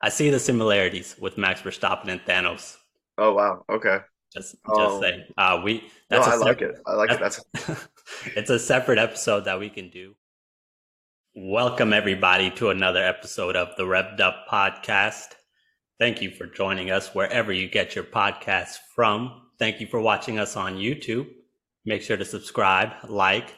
I see the similarities with Max Verstappen and Thanos. Oh wow. Okay. Just just Um, saying. Uh, we No, that's a I like it. I like it. That's it's a separate episode that we can do. Welcome everybody to another episode of the Revved Up Podcast. Thank you for joining us wherever you get your podcasts from. Thank you for watching us on YouTube. Make sure to subscribe, like,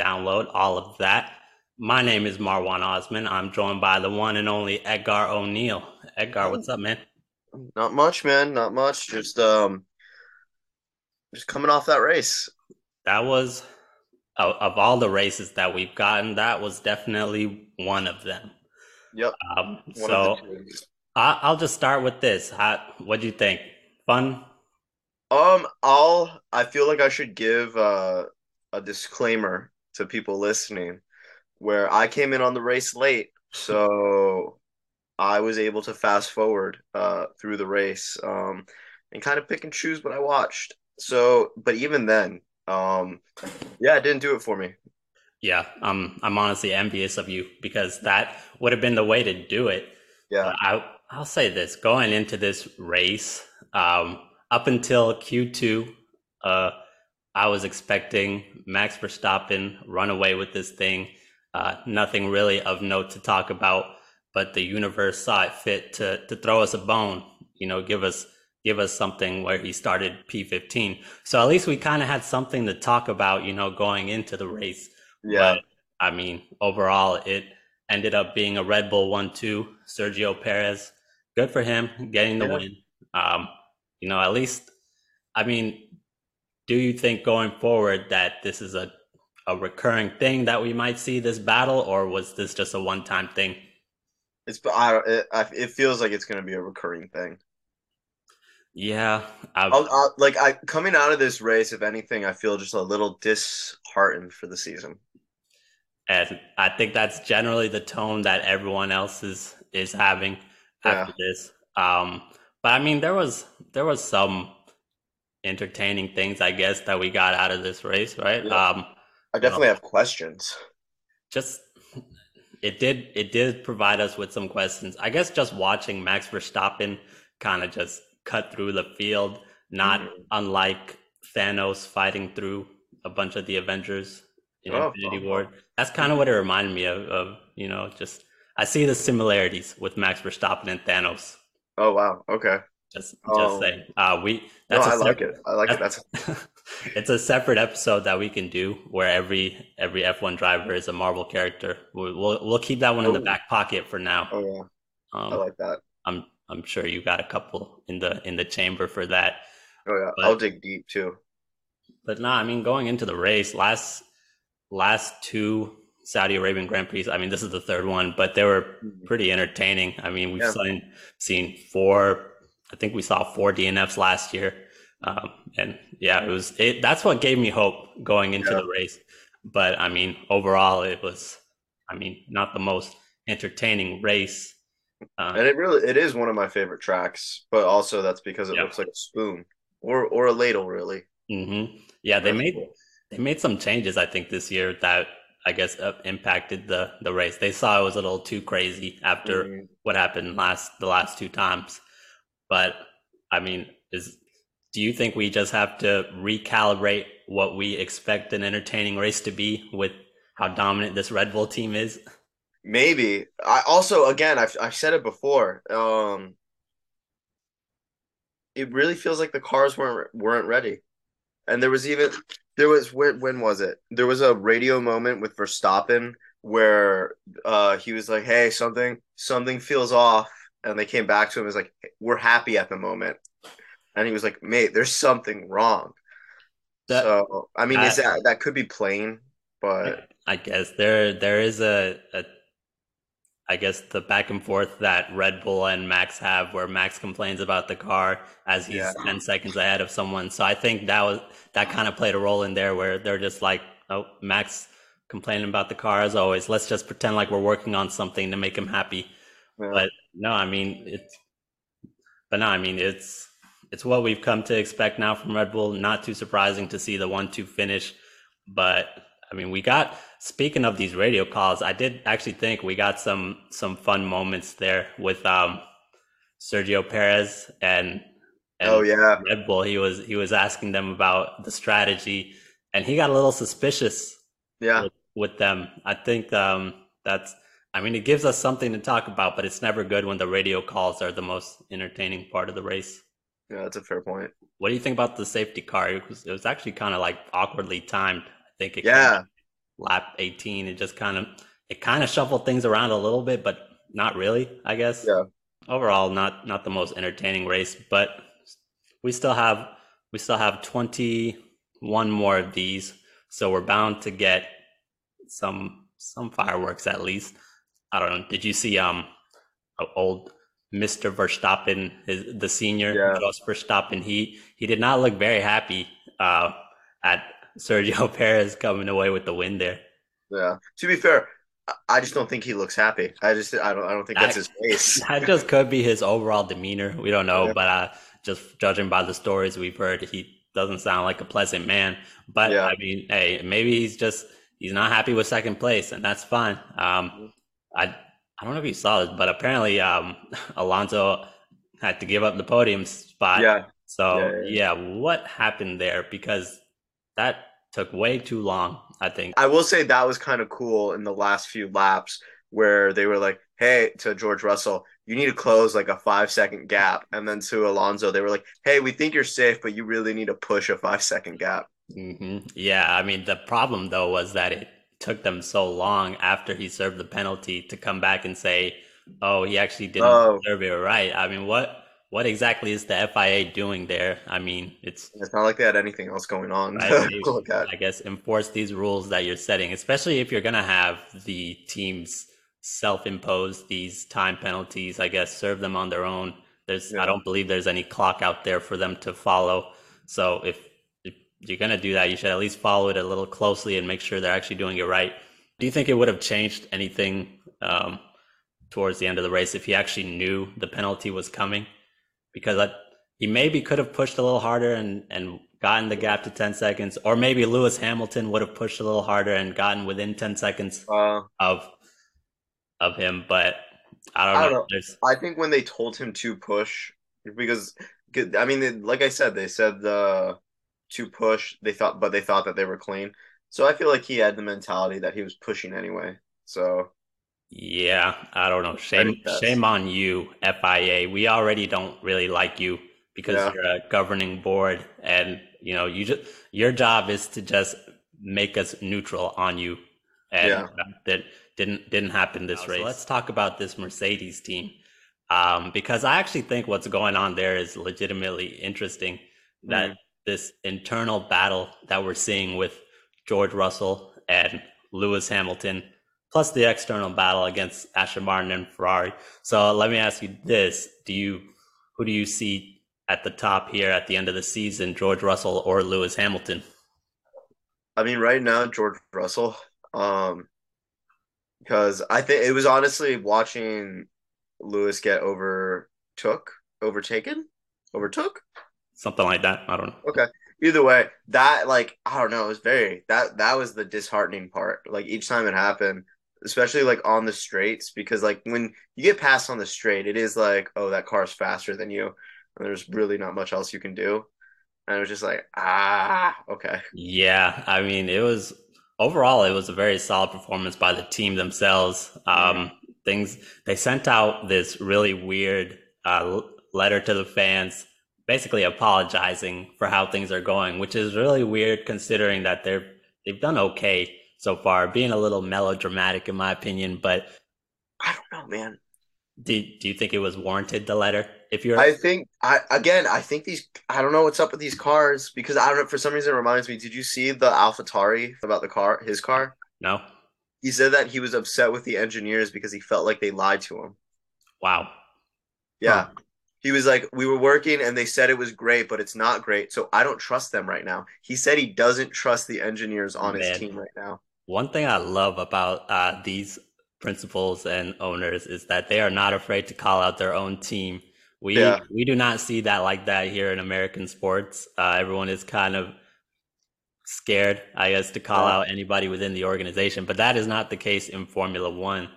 download all of that. My name is Marwan Osman. I'm joined by the one and only Edgar O'Neill. Edgar, what's up, man? not much, man. Not much. Just um, just coming off that race. That was of, of all the races that we've gotten, that was definitely one of them. Yep. Um, so the. I, I'll just start with this. What do you think? Fun? Um, I'll. I feel like I should give uh, a disclaimer to people listening, where I came in on the race late, so I was able to fast forward uh, through the race, um, and kind of pick and choose what I watched. So, but even then, um, yeah, it didn't do it for me. Yeah, I'm I'm honestly envious of you because that would have been the way to do it. Yeah, I I'll say this: going into this race, um, up until Q2, uh, I was expecting Max Verstappen run away with this thing. Uh, nothing really of note to talk about, but the universe saw it fit to to throw us a bone. You know, give us give us something where he started P15. So at least we kind of had something to talk about. You know, going into the race. yeah. But, I mean, overall, it ended up being a Red Bull 1 2. Sergio Perez, good for him getting the Yeah. win. Um, you know, at least, I mean, do you think going forward that this is a, a recurring thing that we might see this battle, or was this just a one time thing? It's I. It, I, it feels like it's gonna be a recurring thing. Yeah. I, I'll, I'll, like I coming out of this race, if anything, I feel just a little disheartened for the season. and I think that's generally the tone that everyone else is is having after this. Um, but I mean, there was there was some entertaining things, I guess, that we got out of this race, right? Yeah. Um, I definitely have questions. just it did it did provide us with some questions. I guess just watching Max Verstappen kind of just cut through the field, not Mhm. unlike Thanos fighting through a bunch of the Avengers in Oh, Infinity oh, War. That's kind of what it reminded me of, of, you know, just I see the similarities with Max Verstappen and Thanos. Oh wow. Okay. Just just Oh. saying. Uh we No, that's a I like it. I like it. that's- That's it's a separate episode that we can do where every every F1 driver is a Marvel character. We'll we'll, we'll keep that one in the Oh. back pocket for now. oh yeah. Um, I like that. I'm I'm sure you got a couple in the in the chamber for that. Oh yeah. but- I'll dig deep too. But no, I mean going into the race last last two Saudi Arabian Grand Prix. I mean this is the third one, but they were pretty entertaining. I mean we've Yeah. seen seen four. I think we saw four DNFs last year, um, and yeah, it was it. That's what gave me hope going into Yeah. the race. But I mean overall, it was. I mean not the most entertaining race. Uh, And it really it is one of my favorite tracks, but also that's because it Yeah. looks like a spoon or or a ladle, really. hmm Yeah, they That's made cool. they made some changes. I think this year that I guess uh, impacted the the race. They saw it was a little too crazy after Mhm. what happened last the last two times. But I mean, is do you think we just have to recalibrate what we expect an entertaining race to be with how dominant this Red Bull team is? Maybe. I also again I've I've said it before. Um it really feels like the cars weren't weren't ready. And there was even there was when when was it? There was a radio moment with Verstappen where uh he was like, "Hey, something something feels off." And they came back to him was like, "We're happy at the moment." And he was like, "Mate, there's something wrong." That- so, I mean, is that that could be plain, but I guess there there is a, a I guess the back and forth that Red Bull and Max have where Max complains about the car as he's Yeah. 10 seconds ahead of someone. So I think that was that kind of played a role in there where they're just like, oh, Max complaining about the car as always. Let's just pretend like we're working on something to make him happy. yeah. But no, I mean it's but no, I mean it's it's what we've come to expect now from Red Bull. Not too surprising to see the one two finish, but I mean we got speaking of these radio calls, I did actually think we got some some fun moments there with um, Sergio Perez and, and oh yeah, Red Bull. He was he was asking them about the strategy, and he got a little suspicious. Yeah, with, with them. I think um, that's. I mean, it gives us something to talk about, but it's never good when the radio calls are the most entertaining part of the race. Yeah, that's a fair point. What do you think about the safety car? It was, it was actually kind of like awkwardly timed. I think it yeah, lap 18 it just kind of it kind of shuffled things around a little bit but not really i guess yeah overall not not the most entertaining race but we still have we still have 21 more of these so we're bound to get some some fireworks at least i don't know did you see um old mr verstappen his, the senior yeah. Jos verstappen he he did not look very happy uh at Sergio Perez coming away with the win there. Yeah. To be fair, I just don't think he looks happy. I just I don't I don't think that's his face. That just could be his overall demeanor. We don't know, yeah. but uh, just judging by the stories we've heard, he doesn't sound like a pleasant man. But yeah. I mean, hey, maybe he's just he's not happy with second place, and that's fine. Um, I I don't know if you saw this, but apparently um, Alonso had to give up the podium spot. Yeah. So yeah, yeah, what happened there? Because that took way too long, I think. I will say that was kind of cool in the last few laps where they were like, hey, to George Russell, you need to close like a five second gap. And then to Alonso, they were like, hey, we think you're safe, but you really need to push a five second gap. Mm-hmm. Yeah. I mean, the problem though was that it took them so long after he served the penalty to come back and say, oh, he actually didn't oh. serve it right. I mean, what? what exactly is the FIA doing there? I mean, it's it's not like they had anything else going on. Right? I guess enforce these rules that you're setting, especially if you're gonna have the teams self-impose these time penalties. I guess serve them on their own. There's yeah. I don't believe there's any clock out there for them to follow. So if you're gonna do that, you should at least follow it a little closely and make sure they're actually doing it right. Do you think it would have changed anything um, towards the end of the race if he actually knew the penalty was coming? because I, he maybe could have pushed a little harder and, and gotten the gap to 10 seconds, or maybe Lewis Hamilton would have pushed a little harder and gotten within 10 seconds uh, of of him. But I don't, I don't know. know. I think when they told him to push, because I mean, like I said, they said the to push. They thought, but they thought that they were clean. So I feel like he had the mentality that he was pushing anyway. So yeah, I don't know. Shame, shame on you, FIA. We already don't really like you because yeah. you're a governing board, and you know, you just your job is to just make us neutral on you, and yeah. that didn't didn't happen this race. So let's talk about this Mercedes team, um, because I actually think what's going on there is legitimately interesting. That mm. This internal battle that we're seeing with George Russell and Lewis Hamilton plus the external battle against Aston Martin and Ferrari. So let me ask you this: Do you who do you see at the top here at the end of the season, George Russell or Lewis Hamilton? I mean, right now, George Russell, um, because I think it was honestly watching Lewis get overtook, overtaken, overtook, something like that. I don't know. Okay. Either way, that like I don't know, it was very that that was the disheartening part. Like each time it happened, especially like on the straights because like when you get passed on the straight it is like oh that car's faster than you and there's really not much else you can do and it was just like ah okay yeah i mean it was overall it was a very solid performance by the team themselves um things they sent out this really weird uh, letter to the fans basically apologizing for how things are going which is really weird considering that they're they've done okay so far, being a little melodramatic in my opinion. But I don't know, man. Do Do you think it was warranted? The letter, if you're, I think I again, I think these. I don't know what's up with these cars because I don't know. For some reason, it reminds me. Did you see the AlphaTauri about the car? His car? No. He said that he was upset with the engineers because he felt like they lied to him. Wow. Yeah. Huh. He was like, we were working and they said it was great, but it's not great. So I don't trust them right now. He said he doesn't trust the engineers on Man. his team right now. One thing I love about uh, these principals and owners is that they are not afraid to call out their own team. We yeah. we do not see that like that here in American sports. Uh, everyone is kind of scared, I guess, to call out anybody within the organization. But that is not the case in Formula One.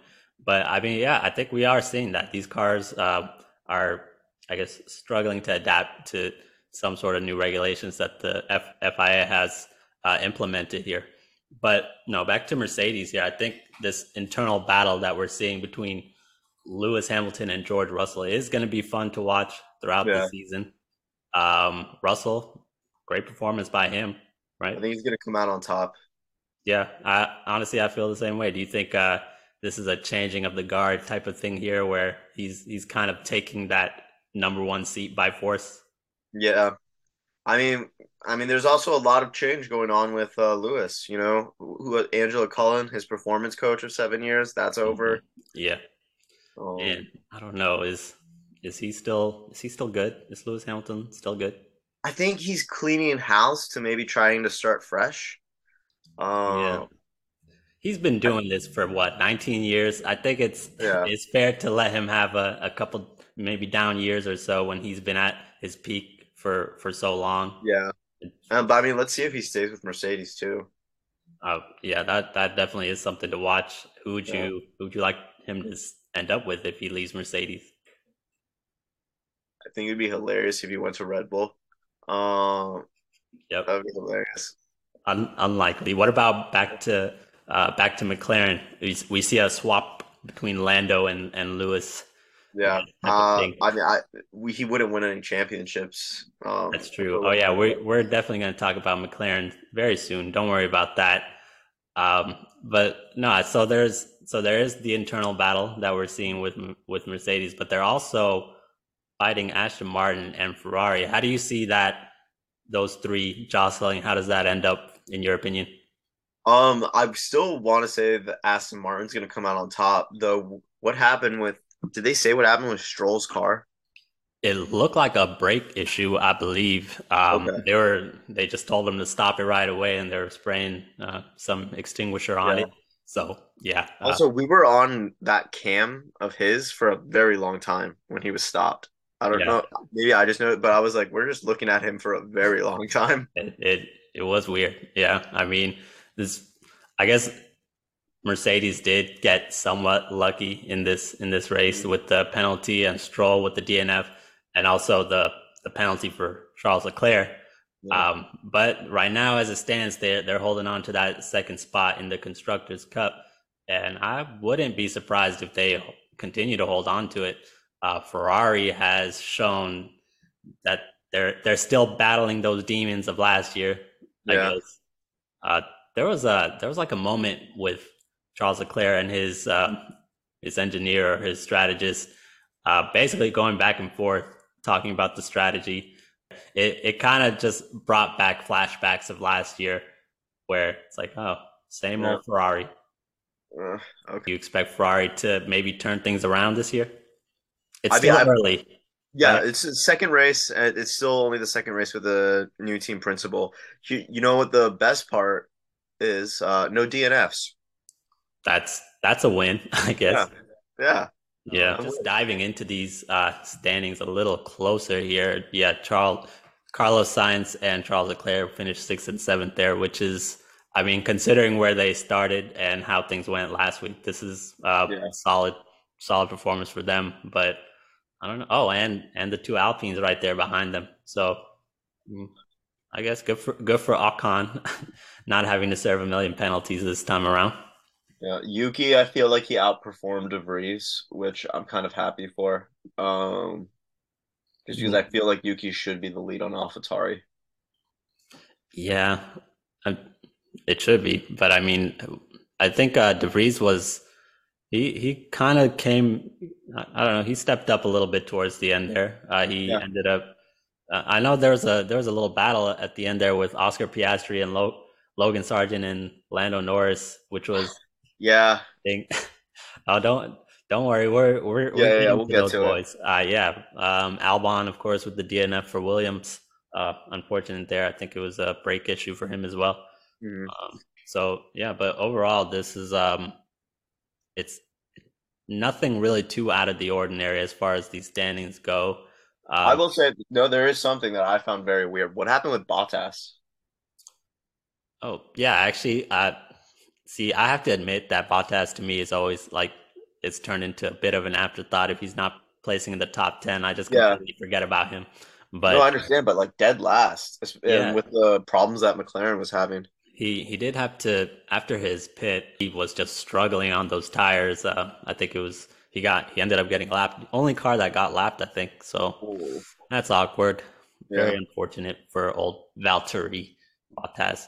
But I mean, yeah, I think we are seeing that these cars uh, are, I guess, struggling to adapt to some sort of new regulations that the F- FIA has uh, implemented here. But no, back to Mercedes here. I think this internal battle that we're seeing between Lewis Hamilton and George Russell is going to be fun to watch throughout yeah. the season. Um, Russell, great performance by him, right? I think he's going to come out on top. Yeah, I, honestly, I feel the same way. Do you think uh, this is a changing of the guard type of thing here, where he's he's kind of taking that number one seat by force? Yeah, I mean, I mean, there's also a lot of change going on with uh, Lewis. You know, who Angela Cullen, his performance coach of seven years, that's over. Mm-hmm. Yeah, um, and I don't know is is he still is he still good? Is Lewis Hamilton still good? I think he's cleaning house to maybe trying to start fresh. Um, yeah. He's been doing this for what 19 years. I think it's yeah. it's fair to let him have a, a couple maybe down years or so when he's been at his peak for for so long. Yeah, um, but I mean, let's see if he stays with Mercedes too. Uh, yeah, that that definitely is something to watch. Who would yeah. you who would you like him to end up with if he leaves Mercedes? I think it'd be hilarious if he went to Red Bull. Um, yep, that'd be hilarious. Un- unlikely. What about back to uh, back to McLaren? We, we see a swap between Lando and and Lewis. Yeah, uh, I mean, I we, he wouldn't win any championships. Um, That's true. Oh yeah, we're we're definitely going to talk about McLaren very soon. Don't worry about that. Um, but no, so there's so there is the internal battle that we're seeing with with Mercedes, but they're also fighting Aston Martin and Ferrari. How do you see that those three jostling? How does that end up in your opinion? Um, I still want to say that Aston Martin's going to come out on top. Though, what happened with? Did they say what happened with Stroll's car? It looked like a brake issue, I believe. Um, okay. They were they just told them to stop it right away, and they were spraying uh, some extinguisher on yeah. it. So yeah. Uh, also, we were on that cam of his for a very long time when he was stopped. I don't yeah. know. Maybe I just know it, but I was like, we're just looking at him for a very long time. It it, it was weird. Yeah, I mean, this. I guess Mercedes did get somewhat lucky in this in this race with the penalty and Stroll with the DNF and also the the penalty for Charles Leclerc. Yeah. Um, but right now, as it stands, they're they're holding on to that second spot in the constructors' cup, and I wouldn't be surprised if they continue to hold on to it. Uh, Ferrari has shown that they're they're still battling those demons of last year. I yeah. guess uh, there was a there was like a moment with Charles Leclerc and his uh, his engineer or his strategist, uh, basically going back and forth talking about the strategy. It it kind of just brought back flashbacks of last year, where it's like, oh, same yeah. old Ferrari. Uh, okay. You expect Ferrari to maybe turn things around this year? It's I still mean, early. Yeah, right? it's the second race. It's still only the second race with the new team principal. You, you know what the best part is? Uh, no DNFs. That's that's a win, I guess. Yeah. yeah. Yeah, just diving into these uh, standings a little closer here. Yeah, Charles, Carlos Sainz and Charles Leclerc finished sixth and seventh there, which is, I mean, considering where they started and how things went last week, this is uh, yeah. solid, solid performance for them. But I don't know. Oh, and and the two Alpines right there behind them. So mm, I guess good for good for Ocon not having to serve a million penalties this time around. Yeah, Yuki, I feel like he outperformed DeVries, which I'm kind of happy for. Um, just because mm-hmm. I feel like Yuki should be the lead on AlphaTauri. Yeah, it should be, but I mean, I think uh, DeVries was he he kind of came. I don't know. He stepped up a little bit towards the end there. Uh, he yeah. ended up. Uh, I know there was a there was a little battle at the end there with Oscar Piastri and Lo- Logan Sargeant and Lando Norris, which was yeah. oh, don't don't worry. We're we're, yeah, we're yeah, we'll get to boys. It. Uh, yeah. Um, Albon, of course, with the DNF for Williams. Uh, unfortunate there. I think it was a brake issue for him as well. Mm-hmm. Um, so yeah, but overall, this is um, it's nothing really too out of the ordinary as far as these standings go. Uh, I will say no. There is something that I found very weird. What happened with Bottas? Oh yeah, actually, uh, see, I have to admit that Bottas to me is always like it's turned into a bit of an afterthought if he's not placing in the top ten. I just Yeah. completely forget about him. But no, I understand, but like dead last, Yeah. with the problems that McLaren was having. He he did have to after his pit. He was just struggling on those tires. Uh, I think it was he got he ended up getting lapped. Only car that got lapped, I think. So Ooh. that's awkward. Very unfortunate for old Valtteri Bottas.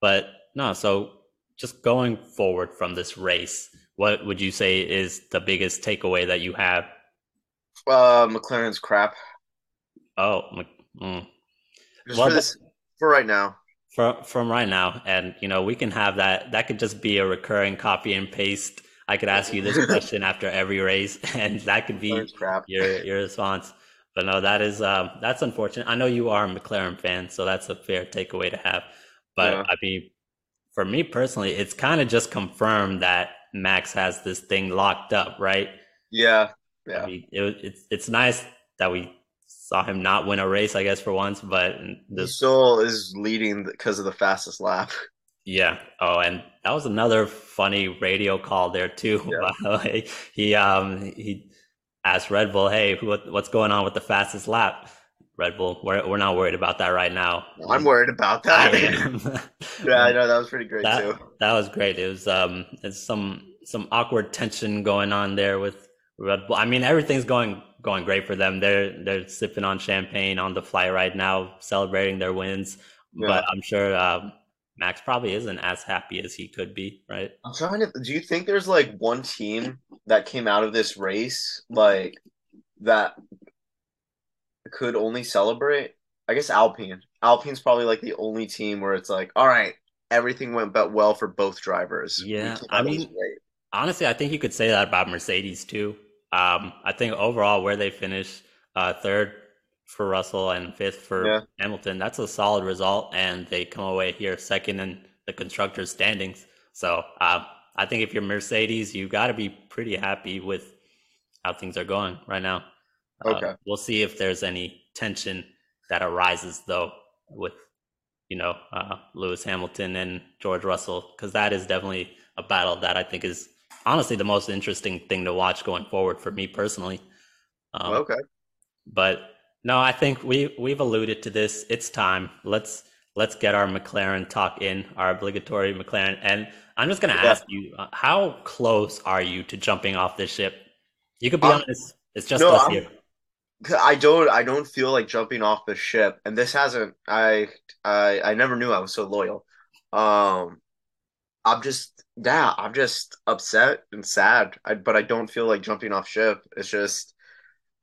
But no, so just going forward from this race, what would you say is the biggest takeaway that you have? Uh, McLaren's crap. Oh, mm. Just Well, for this, for right now. from from right now, and you know we can have that. That could just be a recurring copy and paste. I could ask you this question after every race, and that could be your your response. But no, that is um, that's unfortunate. I know you are a McLaren fan, so that's a fair takeaway to have. But Yeah. I mean, for me personally, it's kind of just confirmed that Max has this thing locked up, right? Yeah, I yeah. mean, it, it's it's nice that we saw him not win a race, I guess, for once. But He this, still is leading because of the fastest lap. yeah. Oh, and that was another funny radio call there too. Yeah. By the way, he um he asked Red Bull, "Hey, what, what's going on with the fastest lap?" Red Bull, we're we're not worried about that right now. I'm worried about that. am. yeah, I know that was pretty great that, too. that was great. It was um it's some some awkward tension going on there with Red Bull. I mean everything's going going great for them. They're they're sipping on champagne on the fly right now, celebrating their wins. Yeah. But I'm sure um, Max probably isn't as happy as he could be, right? I'm trying to. Do you think there's like one team that came out of this race like that could only celebrate? I guess Alpine. Alpine's probably like the only team where it's like, all right, everything went but well for both drivers. Yeah, I out of this mean- great. Honestly, I think you could say that about Mercedes too. Um, I think overall where they finished uh, third for Russell and fifth for Yeah. Hamilton, that's a solid result, and they come away here second in the constructors' standings. So um, I think if you're Mercedes, you got to be pretty happy with how things are going right now. Uh, Okay. we'll see if there's any tension that arises though with you know uh, Lewis Hamilton and George Russell because that is definitely a battle that I think is honestly the most interesting thing to watch going forward for me personally. Um, okay. but no, I think we we've alluded to this. It's time. Let's let's get our McLaren talk in, our obligatory McLaren. And I'm just gonna Yeah. ask you, uh, how close are you to jumping off this ship? You could be I'm- honest. It's just no, us I'm- here. I don't. I don't feel like jumping off the ship, and this hasn't. I. I. I never knew I was so loyal. Um, I'm just. Yeah, I'm just upset and sad. I, but I don't feel like jumping off ship. It's just.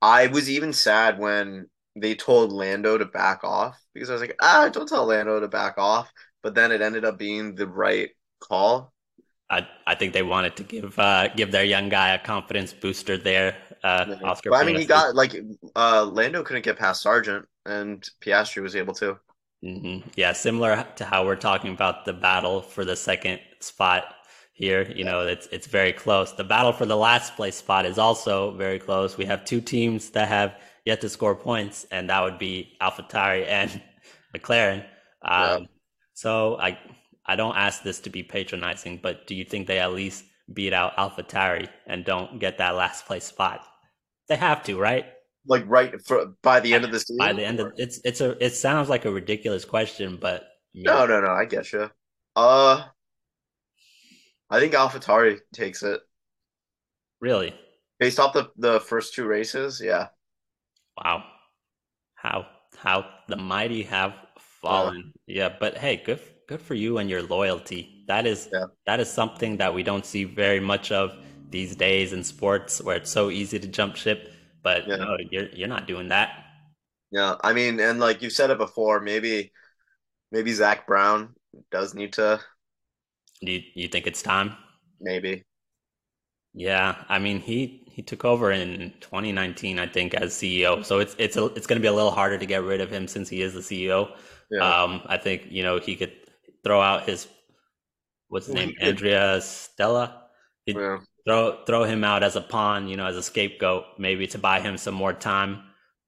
I was even sad when they told Lando to back off because I was like, ah, don't tell Lando to back off. But then it ended up being the right call. I I think they wanted to give uh, give their young guy a confidence booster there. Uh, Oscar. But I mean, he got like uh Lando couldn't get past Sargeant, and Piastri was able to. hmm Yeah, similar to how we're talking about the battle for the second spot here. You know, it's it's very close. The battle for the last place spot is also very close. We have two teams that have yet to score points, and that would be AlphaTauri and McLaren. Um, So I I don't ask this to be patronizing, but do you think they at least beat out AlphaTauri and don't get that last place spot? They have to, right? Like right for by the end of the season. By the end of it's it's a it sounds like a ridiculous question, but No, no, no. I guess you. Uh, I think AlphaTauri takes it really. based off the the first two races. Yeah, Wow. How how the mighty have fallen. Yeah, but hey, good good for you and your loyalty. That is Yeah. that is something that we don't see very much of these days in sports where it's so easy to jump ship, but Yeah. no, you're you're not doing that. yeah. I mean, and like you've said it before, maybe maybe Zak Brown does need to. Do you, you think it's time? Maybe. Yeah, I mean he he took over in 2019, I think, as CEO. So it's it's a, it's going to be a little harder to get rid of him since he is the CEO. Yeah. Um, I think you know he could throw out his what's his name, Andrea Stella. He'd yeah. throw throw him out as a pawn, you know, as a scapegoat, maybe to buy him some more time,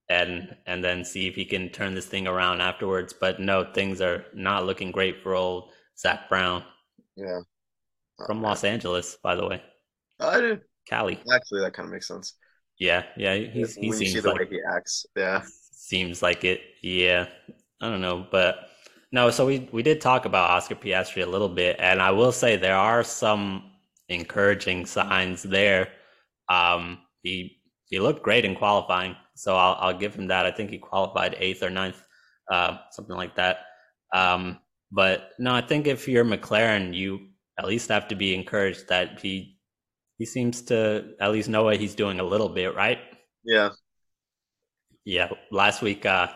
and and then see if he can turn this thing around afterwards. But no, things are not looking great for old Zak Brown. Yeah. From Los Angeles, by the way. I did. Cali. Actually, that kind of makes sense. Yeah, yeah. He's, he when you see seems the like way he acts. Yeah. seems like it. Yeah, I don't know, but no. So we we did talk about Oscar Piastri a little bit, and I will say there are some encouraging signs there. Um, he he looked great in qualifying, so I'll I'll give him that. I think he qualified eighth or ninth, uh, something like that. Um, but no, I think if you're McLaren, you at least have to be encouraged that he he seems to at least know what he's doing a little bit, right? Yeah. Yeah, last week uh,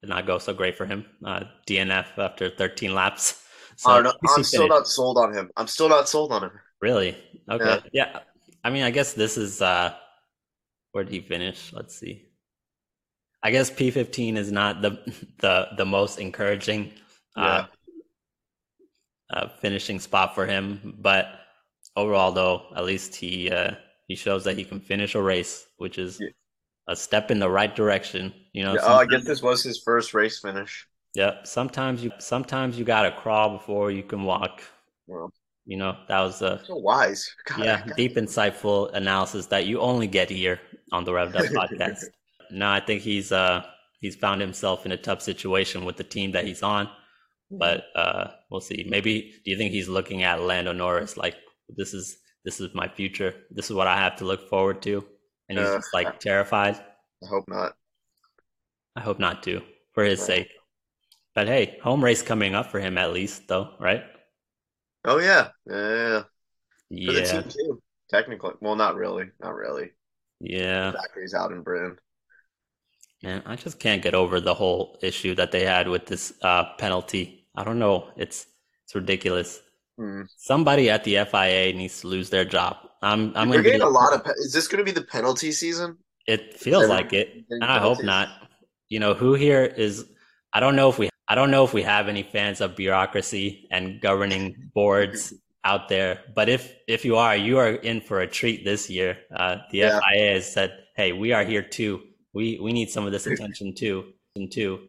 did not go so great for him. Uh, DNF after 13 laps. So I don't know. at least he I'm still not sold on him. I'm still not sold on him. really okay. Yeah. Yeah. I mean, I guess this is uh, where did he finish? Let's see. I guess P15 is not the the the most encouraging uh, uh, finishing spot for him, but overall, though, at least he uh, he shows that he can finish a race, which is Yeah. A step in the right direction. You know, Yeah, oh, I guess this was his first race finish. Yeah, sometimes you sometimes you gotta crawl before you can walk. Well, You know, that was a so wise. God, yeah God. deep, insightful analysis that you only get here on the Revved Up podcast. no, I think he's uh he's found himself in a tough situation with the team that he's on, but uh we'll see. Maybe do you think he's looking at Lando Norris like this is this is my future. This is what I have to look forward to, and he's Uh, just like terrified. I hope not. I hope not to, for his Right. sake. But hey, home race coming up for him at least, though, right? Oh yeah, yeah. yeah. For the team too. Technically, well, not really, not really. yeah. Zachary's out in Britain. Man, I just can't get over the whole issue that they had with this uh, penalty. I don't know. It's it's ridiculous. Hmm. Somebody at the FIA needs to lose their job. I'm I'm gonna be. getting a lot of. Is this going to be the penalty season? It feels like it, and I hope not. You know who here is? I don't know if we. I don't know if we have any fans of bureaucracy and governing boards out there. But if if you are, you are in for a treat this year. Uh, the Yeah. FIA has said, "Hey, we are here too. We we need some of this attention too, and too."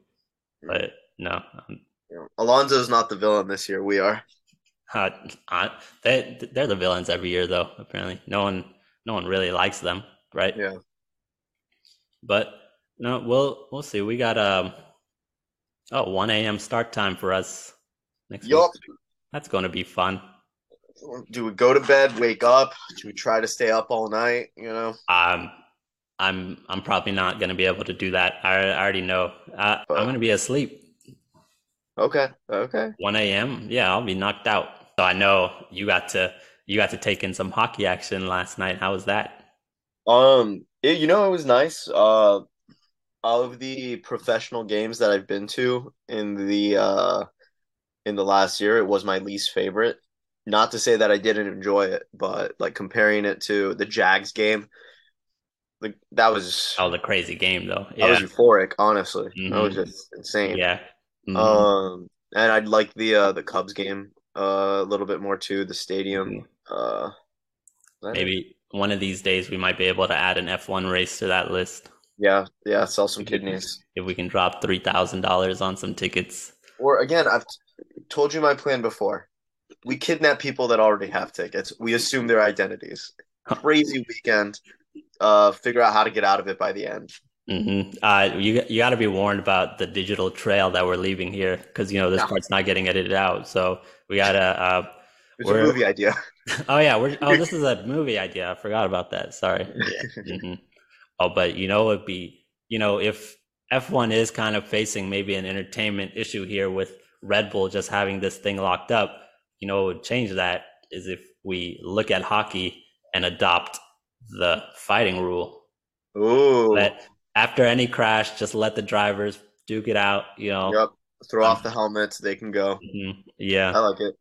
But no, um, Alonso's not the villain this year. We are. Uh, they they're the villains every year, though. Apparently, no one no one really likes them, right? Yeah. But no, we'll we'll see. We got um oh 1 a.m. start time for us next Yup. week. That's going to be fun. Do we go to bed, wake up? Do we try to stay up all night? You know. Um, I'm I'm probably not going to be able to do that. I, I already know. Uh, I'm going to be asleep. Okay. Okay. 1 a.m. Yeah, I'll be knocked out. So I know you got to you got to take in some hockey action last night. How was that? Um, it, you know, it was nice. Uh, all of the professional games that I've been to in the uh in the last year, it was my least favorite. Not to say that I didn't enjoy it, but like comparing it to the Jags game, like that was Oh, the crazy game though. that was euphoric, honestly. That was Mhm. just insane. yeah. Mhm. Um, and I'd like the uh the Cubs game uh, a little bit more too. The stadium. Uh, that it? Maybe one of these days we might be able to add an F1 race to that list Yeah, yeah. Sell some kidneys. if we can drop three thousand dollars on some tickets. Or again, I've t- told you my plan before. We kidnap people that already have tickets. We assume their identities. Crazy weekend. Uh, figure out how to get out of it by the end. hmm Uh, you you got to be warned about the digital trail that we're leaving here because you know this Yeah. part's not getting edited out. So we gotta. Uh, It's a movie idea. oh yeah, we're. Oh, this is a movie idea. I forgot about that. Sorry. Yeah. hmm Oh, but you know, it'd be you know if F1 is kind of facing maybe an entertainment issue here with Red Bull just having this thing locked up. You know, would change that is if we look at hockey and adopt the fighting rule. Ooh. Let after any crash, just let the drivers duke it out. You know. Yep. Throw off the helmets. They can go. Mhm. Yeah. I like it.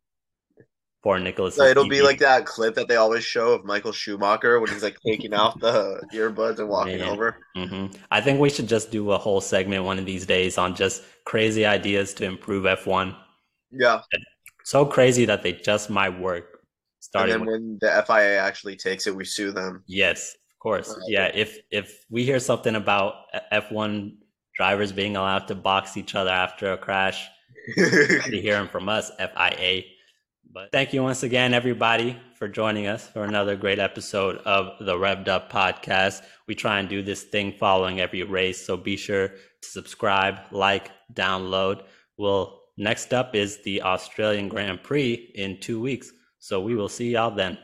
Poor Nicholas. So it'll be like that clip that they always show of Michael Schumacher when he's like taking off the earbuds and walking Man. over. hmm I think we should just do a whole segment one of these days on just crazy ideas to improve F1. Yeah. So crazy that they just might work. And Starting then with, when the FIA actually takes it, we sue them. yes, of course. Alright. Yeah, if if we hear something about F1 drivers being allowed to box each other after a crash, to hearing from us, FIA. But thank you once again, everybody, for joining us for another great episode of the Revved Up podcast. We try and do this thing following every race, so be sure to subscribe, like, download. Well, next up is the Australian Grand Prix in two weeks. So we will see y'all then.